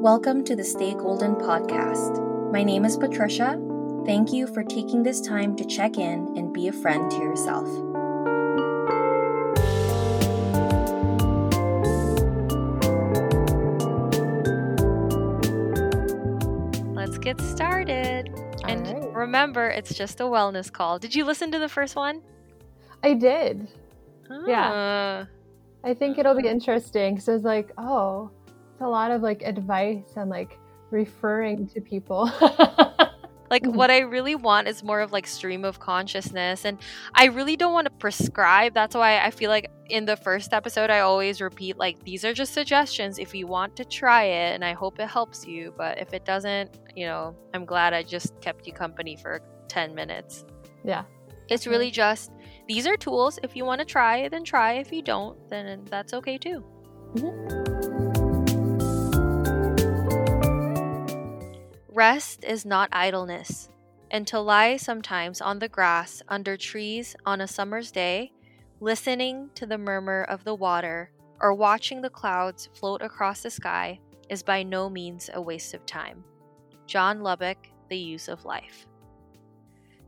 Welcome to the Stay Golden podcast. My name is Patricia. Thank you for taking this time to check in and be a friend to yourself. Let's get started. And right. remember, it's just a wellness call. Did you listen to the first one? I did. Yeah. Ah. I think it'll be interesting because it's like, oh, it's a lot of like advice and like referring to people. Like Mhm. what I really want is more of like stream of consciousness and I really don't want to prescribe. That's why I feel like in the first episode I always repeat like these are just suggestions if you want to try it and I hope it helps you, but if it doesn't, you know, I'm glad I just kept you company for 10 minutes. yeah. It's really just these are tools. If you want to try, then try. If you don't, then that's okay too. Rest is not idleness. And to lie sometimes on the grass under trees on a summer's day, listening to the murmur of the water or watching the clouds float across the sky is by no means a waste of time. John Lubbock, The Use of Life.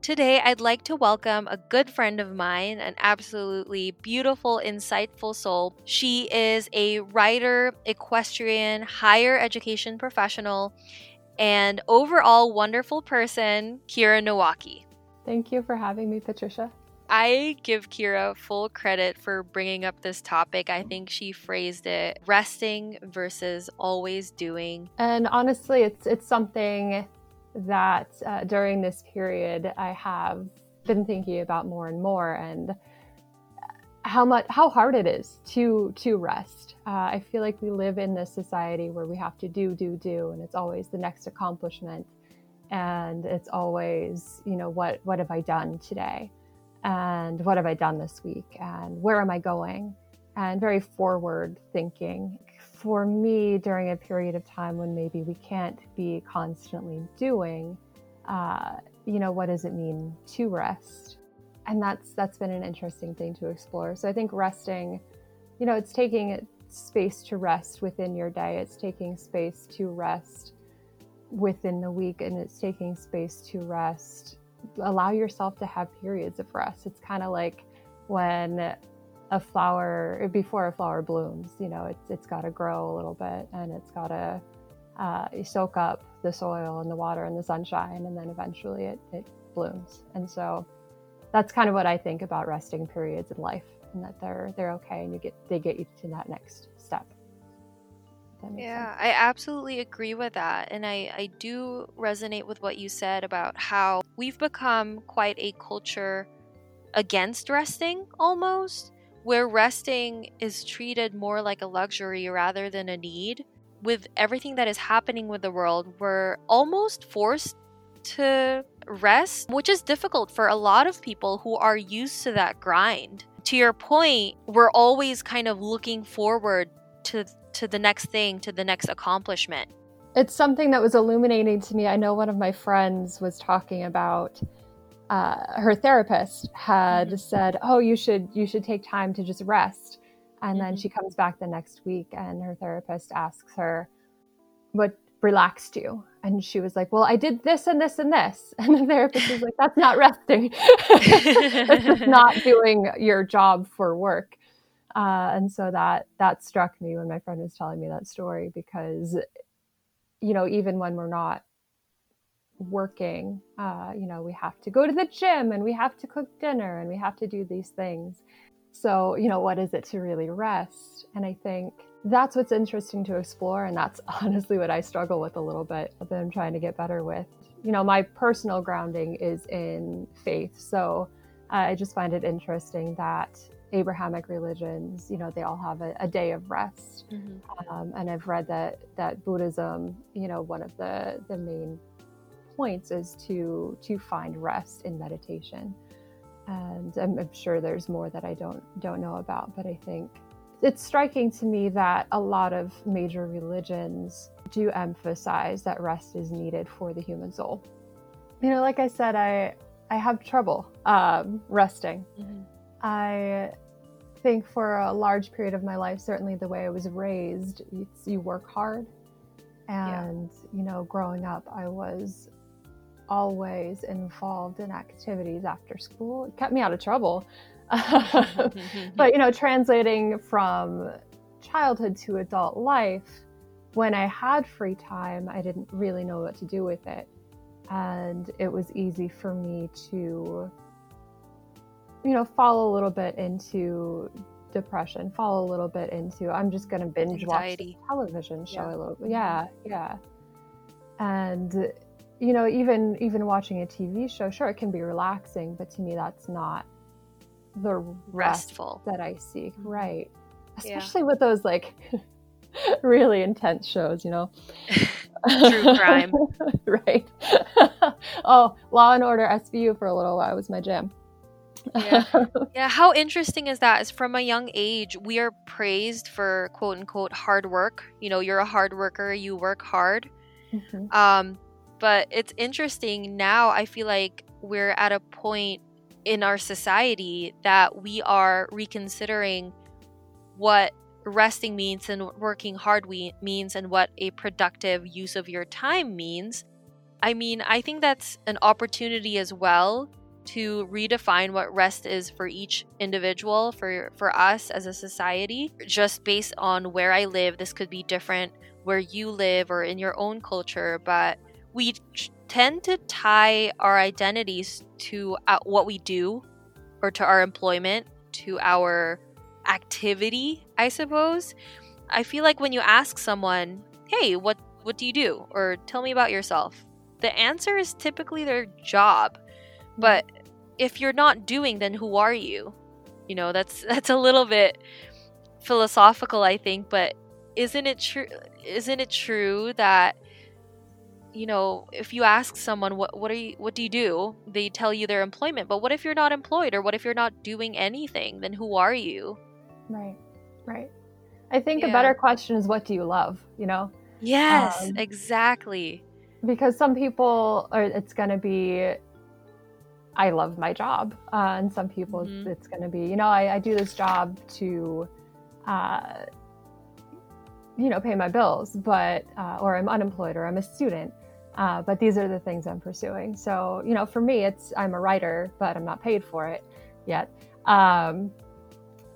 Today, I'd like to welcome a good friend of mine, an absolutely beautiful, insightful soul. She is a writer, equestrian, higher education professional, and overall wonderful person, Kira Nowaki. Thank you for having me, Patricia. I give Kira full credit for bringing up this topic. I think she phrased it resting versus always doing. And honestly, it's it's something that uh, during this period I have been thinking about more and more, and how much how hard it is to to rest. Uh, I feel like we live in this society where we have to do do do, and it's always the next accomplishment, and it's always you know what what have I done today, and what have I done this week, and where am I going, and very forward thinking. For me during a period of time when maybe we can't be constantly doing uh, you know what does it mean to rest and that's that's been an interesting thing to explore. So i think resting you know it's taking space to rest within your day. It's taking space to rest within the week and it's taking space to rest. Allow yourself to have periods of rest. It's kind of like when a flower before a flower blooms you know it's, it's got to grow a little bit and it's got to uh, soak up the soil and the water and the sunshine and then eventually it, it blooms. And so that's kind of what i think about resting periods in life and that they're they're okay and you get they get you to that next step that Yeah, sense. I absolutely agree with that. And I, I do resonate with what you said about how we've become quite a culture against resting almost, where resting is treated more like a luxury rather than a need. With everything that is happening with the world, we're almost forced to rest, which is difficult for a lot of people who are used to that grind. To your point, we're always kind of looking forward to to the next thing, to the next accomplishment. it's something that was illuminating to me i know one of my friends was talking about uh, her therapist had Mhm. said oh you should you should take time to just rest and then Mhm. she comes back the next week and her therapist asks her what relaxed you and she was like well i did this and this and this. And the therapist was like that's not resting. That's just not doing your job for work. Uh, and so that that struck me when my friend was telling me that story because you know even when we're not working uh, you know we have to go to the gym and we have to cook dinner and we have to do these things. So you know what is it to really rest? And i think that's what's interesting to explore and that's honestly what i struggle with a little bit that i'm trying to get better with. You know my personal grounding is in faith so uh, i just find it interesting that abrahamic religions you know they all have a, a day of rest. Um, and I've read that that Buddhism, you know, one of the the main points is to to find rest in meditation, and I'm, I'm sure there's more that I don't don't know about, but I think it's striking to me that a lot of major religions do emphasize that rest is needed for the human soul. You know, like I said, I I have trouble um, resting. I think for a large period of my life, certainly the way I was raised, you work hard And, yeah. you know, growing up, I was always involved in activities after school. It kept me out of trouble. but, you know, translating from childhood to adult life, when I had free time, I didn't really know what to do with it. And it was easy for me to, you know, fall a little bit into depression, fall a little bit into, I'm just going to binge Anxiety. watch television show yeah. a little bit. Yeah, yeah. And, you know, even even watching a TV show, sure, it can be relaxing, but to me, that's not the restful that I seek. Mm-hmm. Right. Especially yeah. with those like really intense shows, you know. True crime. right. oh, Law and Order SVU for a little while was my jam. yeah. yeah. How interesting is that? Is from a young age, we are praised for quote unquote hard work. You know, you're a hard worker, you work hard. Mm-hmm. Um, but it's interesting now, I feel like we're at a point in our society that we are reconsidering what resting means and working hard we- means and what a productive use of your time means. I mean, I think that's an opportunity as well to redefine what rest is for each individual, for for us as a society. Just based on where I live, this could be different where you live or in your own culture, but we tend to tie our identities to uh, what we do or to our employment, to our activity, I suppose. I feel like when you ask someone, "Hey, what what do you do?" or "Tell me about yourself," the answer is typically their job. But if you're not doing, then who are you? You know, that's that's a little bit philosophical, I think, but isn't it true isn't it true that you know, if you ask someone what what are you what do you do? They tell you their employment. But what if you're not employed or what if you're not doing anything? Then who are you? Right. Right. I think yeah. a better question is what do you love, you know? Yes, um, exactly. Because some people are it's going to be I love my job. Uh, and some people mm-hmm. it's going to be, you know, I, I, do this job to uh, you know, pay my bills, but uh, or I'm unemployed or I'm a student. Uh, but these are the things I'm pursuing. So, you know, for me, it's I'm a writer, but I'm not paid for it yet. Um,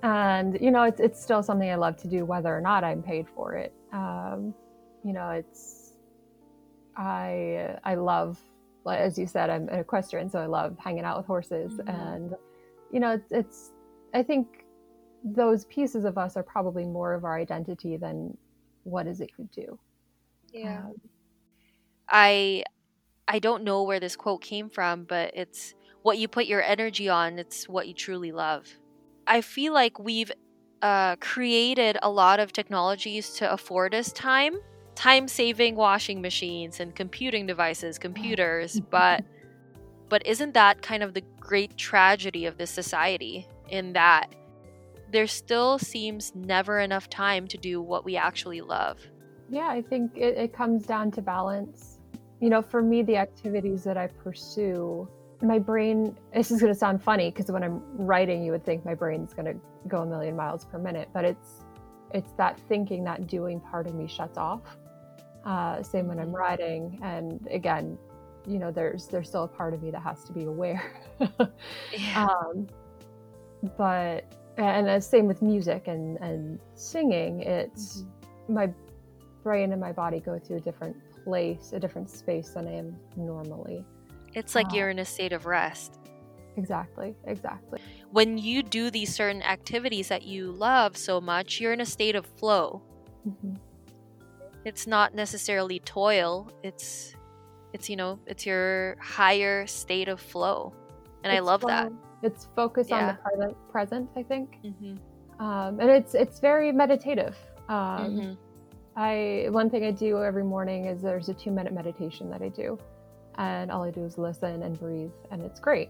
and you know it's, it's still something i love to do whether or not i'm paid for it um, you know it's i i love as you said i'm an equestrian so i love hanging out with horses mm-hmm. and you know it's, it's i think those pieces of us are probably more of our identity than what is it you do yeah um, i i don't know where this quote came from but it's what you put your energy on it's what you truly love I feel like we've uh, created a lot of technologies to afford us time, time saving washing machines and computing devices, computers, but but isn't that kind of the great tragedy of this society in that there still seems never enough time to do what we actually love? Yeah, I think it, it comes down to balance. You know, for me, the activities that I pursue my brain this is going to sound funny because when i'm writing you would think my brain's going to go a million miles per minute but it's it's that thinking that doing part of me shuts off uh, same when i'm mm-hmm. writing and again you know there's there's still a part of me that has to be aware yeah. um, but and the same with music and and singing it's mm-hmm. my brain and my body go through a different place a different space than i am normally it's like you're in a state of rest. Exactly, exactly. When you do these certain activities that you love so much, you're in a state of flow. Mm-hmm. It's not necessarily toil. It's it's you know, it's your higher state of flow. And it's I love flow. that. It's focused yeah. on the present, present I think. Mm-hmm. Um, and it's it's very meditative. Um, mm-hmm. I one thing I do every morning is there's a two minute meditation that I do and all I do is listen and breathe, and it's great.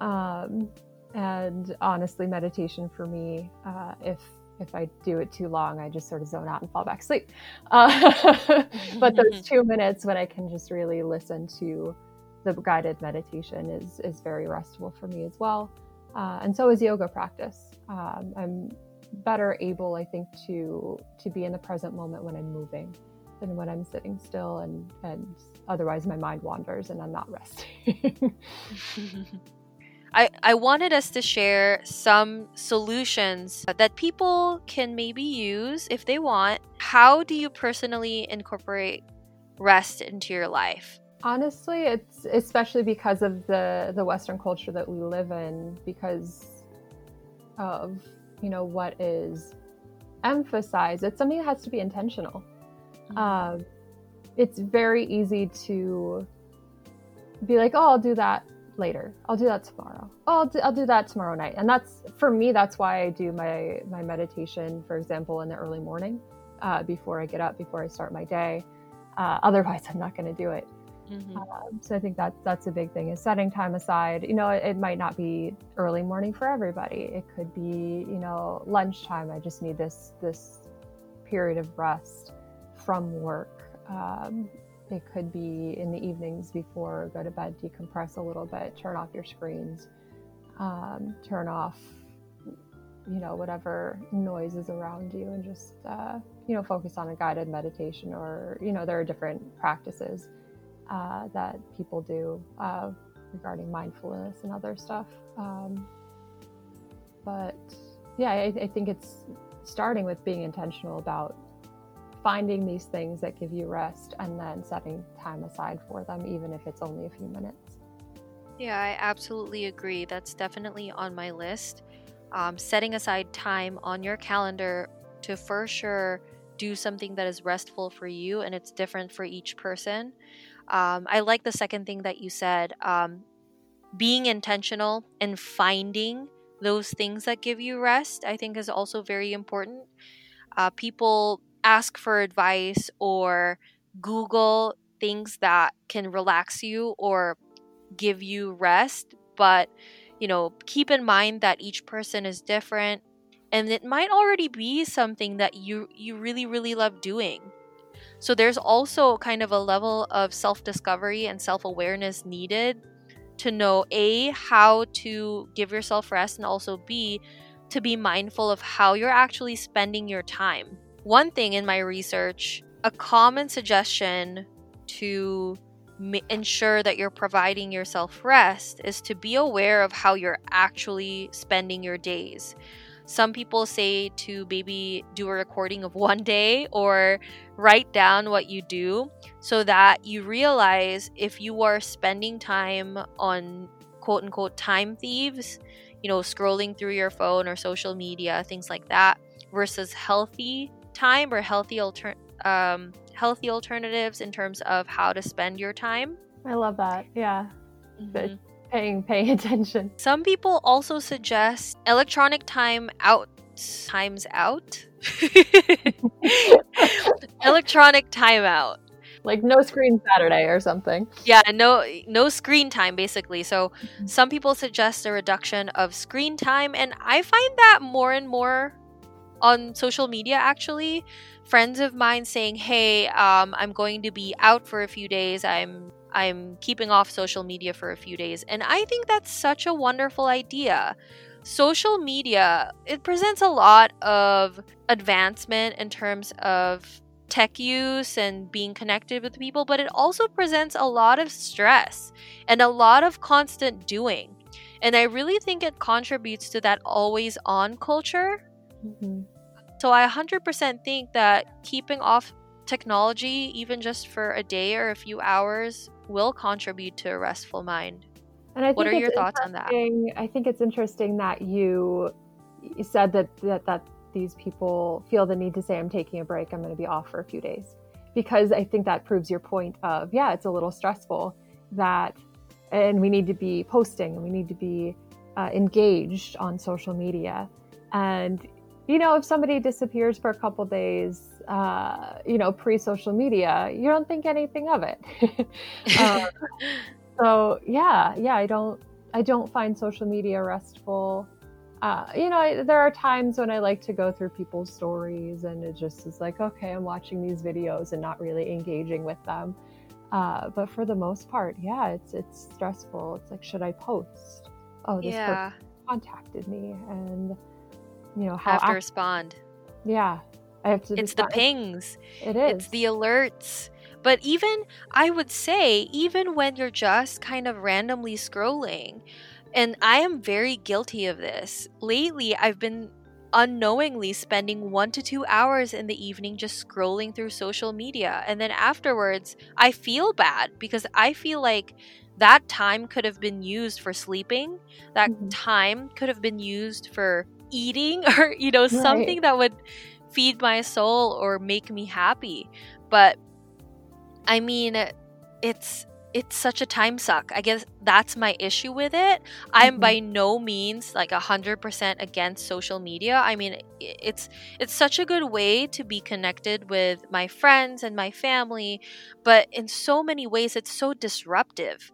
Um, and honestly, meditation for me, uh, if if I do it too long, I just sort of zone out and fall back asleep. Uh, but those two minutes when I can just really listen to the guided meditation is is very restful for me as well. Uh, and so is yoga practice. Um, I'm better able, I think, to to be in the present moment when I'm moving than when I'm sitting still and and otherwise my mind wanders and I'm not resting. I, I wanted us to share some solutions that people can maybe use if they want. How do you personally incorporate rest into your life? Honestly, it's especially because of the the Western culture that we live in, because of you know what is emphasized. It's something that has to be intentional. Mm-hmm. Um, it's very easy to be like, oh, I'll do that later. I'll do that tomorrow. Oh, I'll do, I'll do that tomorrow night. And that's for me. That's why I do my my meditation, for example, in the early morning, uh, before I get up, before I start my day. Uh, otherwise, I'm not going to do it. Mm-hmm. Um, so I think that that's a big thing is setting time aside. You know, it, it, might not be early morning for everybody. It could be you know lunchtime. I just need this this period of rest from work. Um, it could be in the evenings before go to bed, decompress a little bit, turn off your screens, um, turn off, you know, whatever noise is around you, and just, uh, you know, focus on a guided meditation or, you know, there are different practices uh, that people do uh, regarding mindfulness and other stuff. Um, but yeah, I, I think it's starting with being intentional about finding these things that give you rest and then setting time aside for them, even if it's only a few minutes. Yeah, I absolutely agree. That's definitely on my list. Um, setting aside time on your calendar to for sure do something that is restful for you, and it's different for each person. Um, I like the second thing that you said um, being intentional and finding those things that give you rest, I think is also very important. Uh, people ask for advice or Google things that can relax you or give you rest. But, you know, keep in mind that each person is different and it might already be something that you you really really love doing. So there's also kind of a level of self-discovery and self-awareness needed to know a how to give yourself rest and also b to be mindful of how you're actually spending your time one thing in my research, a common suggestion to m- ensure that you're providing yourself rest is to be aware of how you're actually spending your days. Some people say to maybe do a recording of one day or write down what you do so that you realize if you are spending time on quote unquote time thieves, you know, scrolling through your phone or social media, things like that, versus healthy time or healthy alter- um, healthy alternatives in terms of how to spend your time. I love that. Yeah. Mm-hmm. Paying paying attention. Some people also suggest electronic time out times out. electronic timeout. Like no screen Saturday or something. Yeah, no no screen time basically. So mm-hmm. some people suggest a reduction of screen time and I find that more and more on social media actually friends of mine saying hey um, i'm going to be out for a few days i'm i'm keeping off social media for a few days and i think that's such a wonderful idea. Social media it presents a lot of advancement in terms of tech use and being connected with people but it also presents a lot of stress and a lot of constant doing. And i really think it contributes to that always on culture. Mm-hmm. So I 100% think that keeping off technology, even just for a day or a few hours, will contribute to a restful mind. And I what are your thoughts on that? I think it's interesting that you, you said that, that that these people feel the need to say, "I'm taking a break. I'm going to be off for a few days," because I think that proves your point of yeah, it's a little stressful that, and we need to be posting and we need to be uh, engaged on social media, and you know, if somebody disappears for a couple days, uh, you know, pre social media, you don't think anything of it. uh, so yeah, yeah, I don't, I don't find social media restful. Uh, you know, I, there are times when I like to go through people's stories, and it just is like, okay, I'm watching these videos and not really engaging with them. Uh, but for the most part, yeah, it's it's stressful. It's like, should I post? Oh, this yeah. person contacted me, and you know how have to act- respond yeah I have to. It's the pings. It is. It's the alerts. But even, I would say, even when you're just kind of randomly scrolling, and I am very guilty of this. Lately, I've been unknowingly spending one to two hours in the evening just scrolling through social media. And then afterwards, I feel bad because I feel like that time could have been used for sleeping, that mm-hmm. time could have been used for eating or, you know, right. something that would feed my soul or make me happy. But I mean, it's it's such a time suck. I guess that's my issue with it. Mm-hmm. I'm by no means like a hundred percent against social media. I mean, it's it's such a good way to be connected with my friends and my family, but in so many ways, it's so disruptive.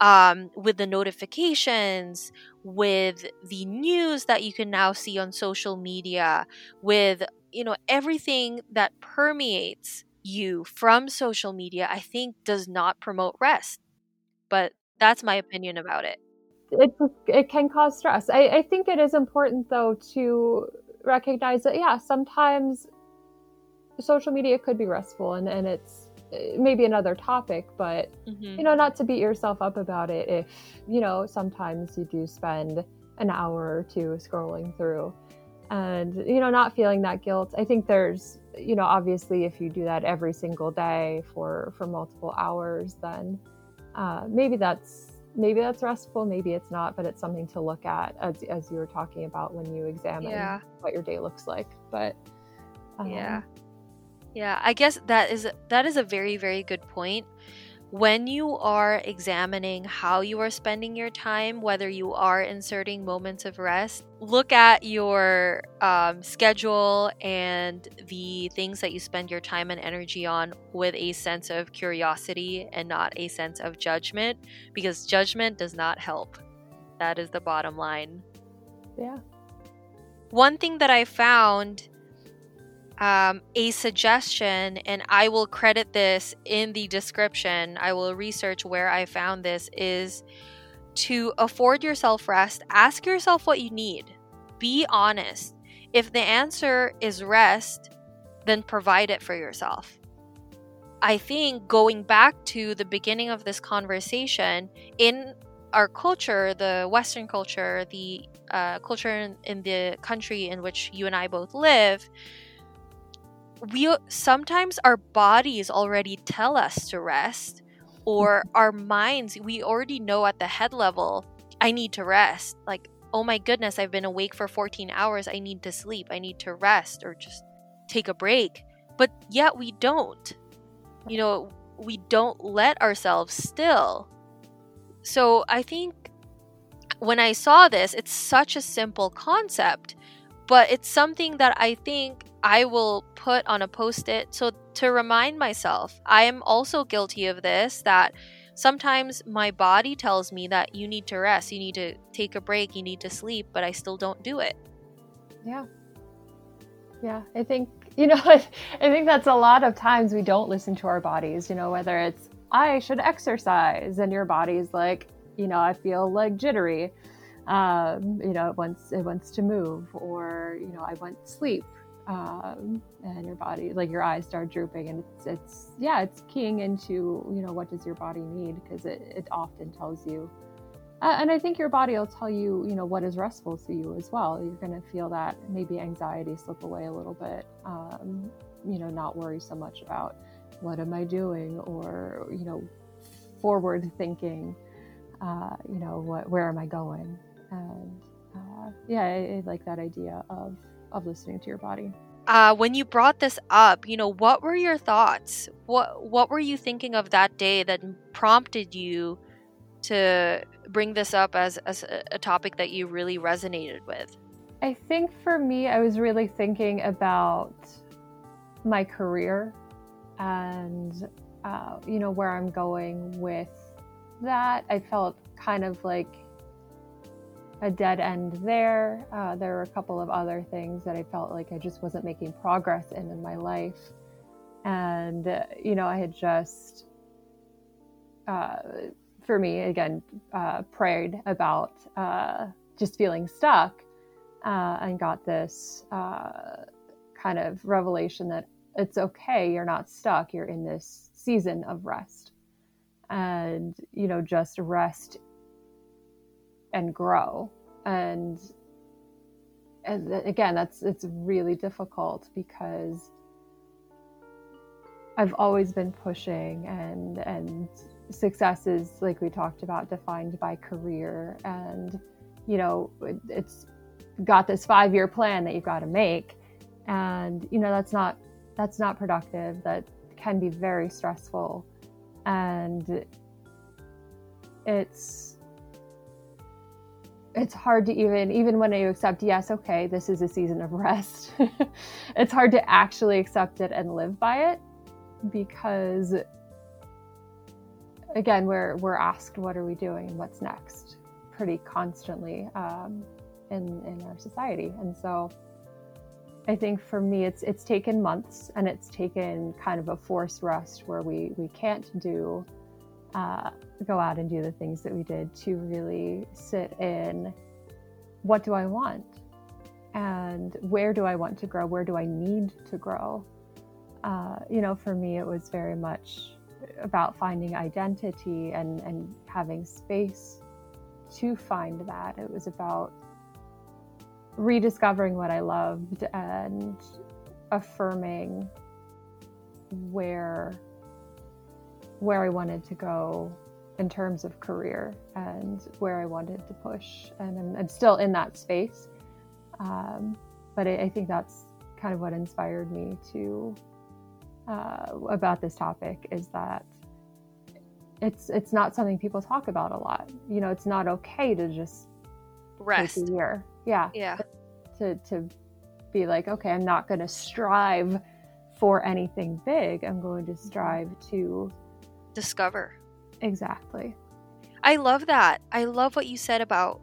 Um, with the notifications, with the news that you can now see on social media, with you know everything that permeates you from social media, I think does not promote rest. But that's my opinion about it. It, it can cause stress. I, I think it is important, though, to recognize that, yeah, sometimes social media could be restful and, and it's maybe another topic, but, mm-hmm. you know, not to beat yourself up about it if, you know, sometimes you do spend an hour or two scrolling through and you know not feeling that guilt i think there's you know obviously if you do that every single day for for multiple hours then uh, maybe that's maybe that's restful maybe it's not but it's something to look at as, as you were talking about when you examine yeah. what your day looks like but um, yeah yeah i guess that is that is a very very good point when you are examining how you are spending your time, whether you are inserting moments of rest, look at your um, schedule and the things that you spend your time and energy on with a sense of curiosity and not a sense of judgment, because judgment does not help. That is the bottom line. Yeah. One thing that I found um, a suggestion, and I will credit this in the description. I will research where I found this is to afford yourself rest. Ask yourself what you need. Be honest. If the answer is rest, then provide it for yourself. I think going back to the beginning of this conversation, in our culture, the Western culture, the uh, culture in, in the country in which you and I both live, we sometimes our bodies already tell us to rest or our minds we already know at the head level i need to rest. Like oh my goodness i've been awake for 14 hours i need to sleep i need to rest or just take a break. But yet we don't. You know we don't let ourselves still. So i think when i saw this it's such a simple concept but it's something that i think I will put on a post it so to remind myself. I am also guilty of this that sometimes my body tells me that you need to rest, you need to take a break, you need to sleep, but I still don't do it. Yeah. Yeah, I think, you know, I think that's a lot of times we don't listen to our bodies, you know, whether it's I should exercise and your body's like, you know, I feel like jittery. Um, you know, it wants it wants to move or, you know, I want sleep um, and your body like your eyes start drooping and it's it's yeah it's keying into you know what does your body need? Because it, it often tells you uh, and i think your body will tell you you know what is restful to you as well. You're going to feel that maybe anxiety slip away a little bit um, you know not worry so much about what am i doing or you know forward thinking uh, you know what where am i going and uh, yeah I, I like that idea of of listening to your body. Uh, when you brought this up, you know, what were your thoughts? What what were you thinking of that day that prompted you to bring this up as, as a topic that you really resonated with? I think for me, I was really thinking about my career and, uh, you know, where I'm going with that. I felt kind of like a dead end there. Uh, there were a couple of other things that I felt like I just wasn't making progress in in my life. And, uh, you know, I had just, uh, for me, again, uh, prayed about uh, just feeling stuck uh, and got this kind of revelation that it's okay, you're not stuck, you're in this season of rest. And, you know, just rest and grow. And, and again, that's it's really difficult because I've always been pushing and and success is like we talked about defined by career. And you know it, it's got this 5 year plan that you've got to make. And you know that's not that's not productive. That can be very stressful. And it's it's hard to even even when you accept yes okay this is a season of rest it's hard to actually accept it and live by it because again we're we're asked what are we doing and what's next pretty constantly um, in in our society. And so I think for me it's it's taken months and it's taken kind of a forced rest where we we can't do uh, go out and do the things that we did to really sit in what do I want? And where do I want to grow? Where do I need to grow? Uh, you know, for me, it was very much about finding identity and, and having space to find that. It was about rediscovering what I loved and affirming where where I wanted to go in terms of career and where I wanted to push. And I'm, I'm still in that space. Um, but I, I think that's kind of what inspired me to uh, about this topic is that it's it's not something people talk about a lot. You know, it's not okay to just rest take a year. Yeah. Yeah. To to be like, okay, I'm not going to strive for anything big. I'm going to strive to discover. Exactly. I love that. I love what you said about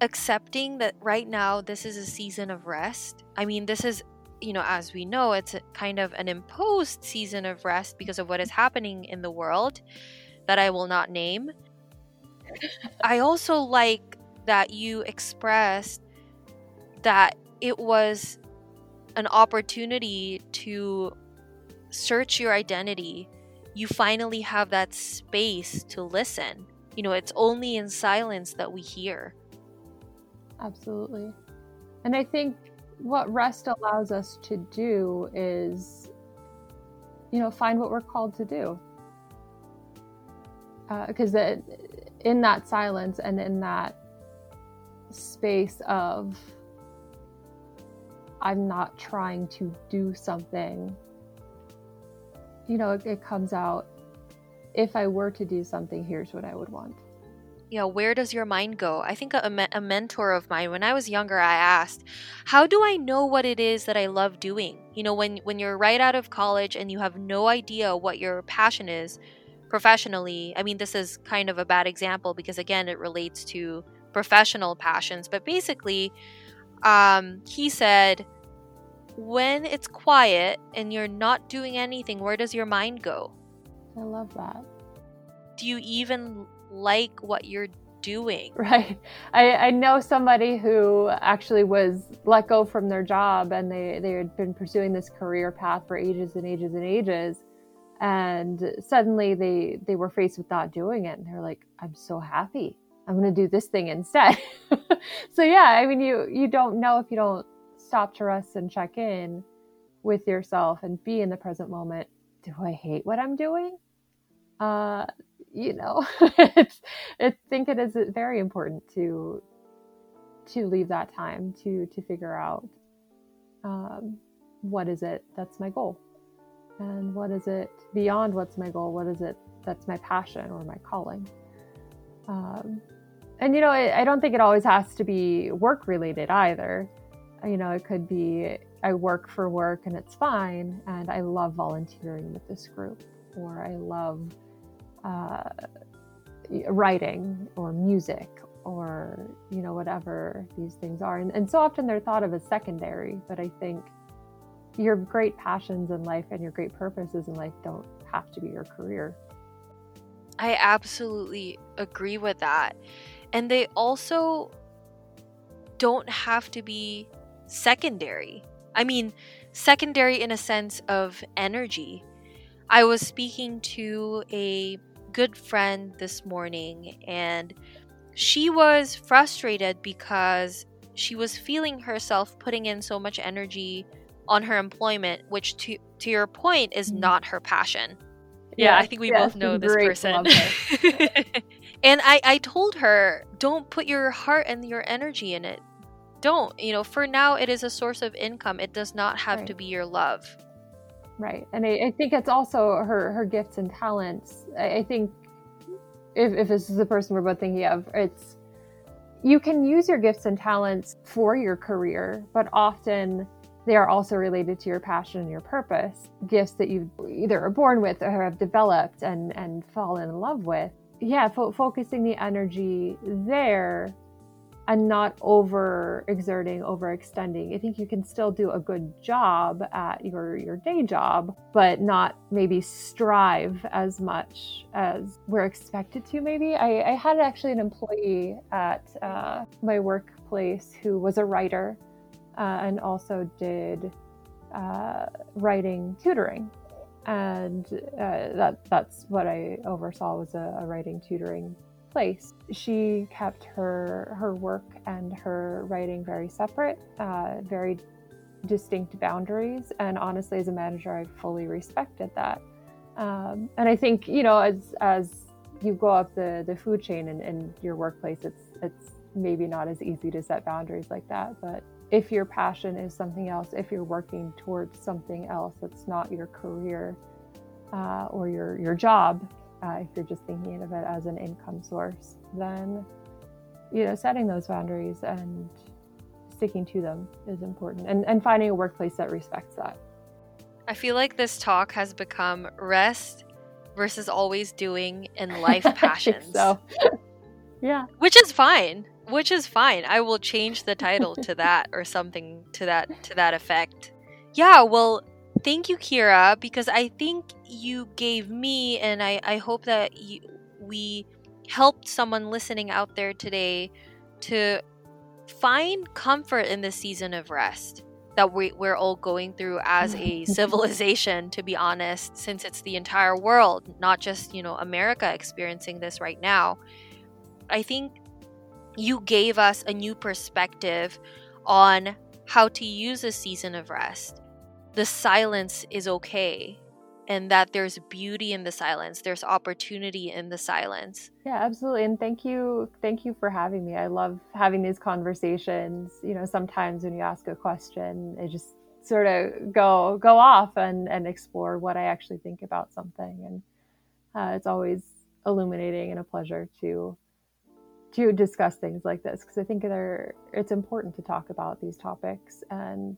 accepting that right now this is a season of rest. I mean, this is you know, as we know, it's kind of an imposed season of rest because of what is happening in the world that I will not name. I also like that you expressed that it was an opportunity to search your identity. You finally have that space to listen. You know, it's only in silence that we hear. Absolutely. And I think what rest allows us to do is, you know, find what we're called to do. Because uh, in that silence and in that space of, I'm not trying to do something, you know, it, it comes out. If I were to do something, here's what I would want Yeah, where does your mind go? I think a, a mentor of mine, when I was younger, I asked, how do I know what it is that I love doing? You know, when, when you're right out of college and you have no idea what your passion is professionally, I mean, this is kind of a bad example because, again, it relates to professional passions. But basically, um, he said, when it's quiet and you're not doing anything, where does your mind go? I love that. Do you even like what you're doing. Right. I, I know somebody who actually was let go from their job and they, they had been pursuing this career path for ages and ages and ages. And suddenly they, they were faced with not doing it. And they're like, I'm so happy. I'm going to do this thing instead. so yeah, I mean, you, you don't know if you don't stop to rest and check in with yourself and be in the present moment. Do I hate what I'm doing? Uh, you know, it's, I think it is very important to to leave that time to to figure out um, what is it that's my goal, and what is it beyond what's my goal. What is it that's my passion or my calling. Um, and you know, I, I don't think it always has to be work related either. You know, it could be I work for work and it's fine, and I love volunteering with this group, or I love uh, writing or music or you know whatever these things are. And, and so often they're thought of as secondary but i think your great passions in life and your great purposes in life don't have to be your career. I absolutely agree with that. And they also don't have to be secondary i mean secondary in a sense of energy. I was speaking to a good friend this morning and she was frustrated because she was feeling herself putting in so much energy on her employment, which to to your point is mm-hmm. not her passion. Yeah, I think we both know this person. and I, I told her, don't put your heart and your energy in it. Don't. You know, for now, it is a source of income. It does not have right. to be your love. Right. And I, I, think it's also her, her gifts and talents. I, I think if, if this is the person we're both thinking of, it's you can use your gifts and talents for your career, but often they are also related to your passion and your purpose. Gifts that you either are born with or have developed and, and fall in love with. Yeah, fo- focusing the energy there and not over exerting, overextending. I think you can still do a good job at your, your day job, but not maybe strive as much as we're expected to, maybe. I, I had actually an employee at uh, my workplace who was a writer uh, and also did uh, writing tutoring. And uh, that, that's what I oversaw was a, a writing tutoring place. She kept her her work and her writing very separate, uh, very distinct boundaries. And honestly, as a manager, I fully respected that. Um, and I think you know, as as you go up the the food chain in, in your workplace, it's it's maybe not as easy to set boundaries like that. But if your passion is something else, if you're working towards something else that's not your career uh, or your your job, uh, if you're just thinking of it as an income source, then you know setting those boundaries and sticking to them is important, and and finding a workplace that respects that. I feel like this talk has become rest versus always doing in life passions. so, yeah, which is fine. Which is fine. I will change the title to that or something to that to that effect. Yeah, well, thank you, Kira, because I think you gave me, and I, I hope that you, we helped someone listening out there today to find comfort in the season of rest that we, we're all going through as a civilization, to be honest, since it's the entire world, not just, you know, America experiencing this right now. I think you gave us a new perspective on how to use a season of rest the silence is okay and that there's beauty in the silence there's opportunity in the silence. Yeah absolutely and thank you thank you for having me. I love having these conversations you know sometimes when you ask a question it just sort of go go off and and explore what i actually think about something and uh, it's always illuminating and a pleasure to to discuss things like this because i think they're it's important to talk about these topics and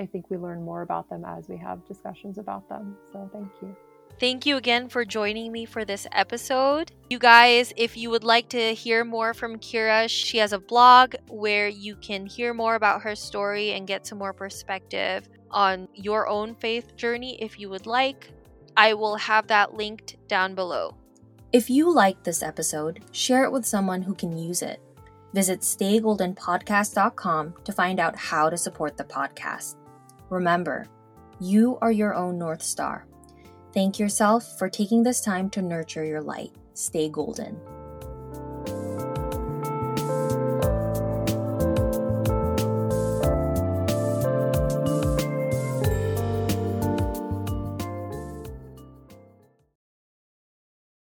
I think we learn more about them as we have discussions about them. So thank you. Thank you again for joining me for this episode. You guys, if you would like to hear more from Kira, she has a blog where you can hear more about her story and get some more perspective on your own faith journey if you would like. I will have that linked down below. If you liked this episode, share it with someone who can use it. Visit staygoldenpodcast.com to find out how to support the podcast. Remember, you are your own North Star. Thank yourself for taking this time to nurture your light. Stay golden.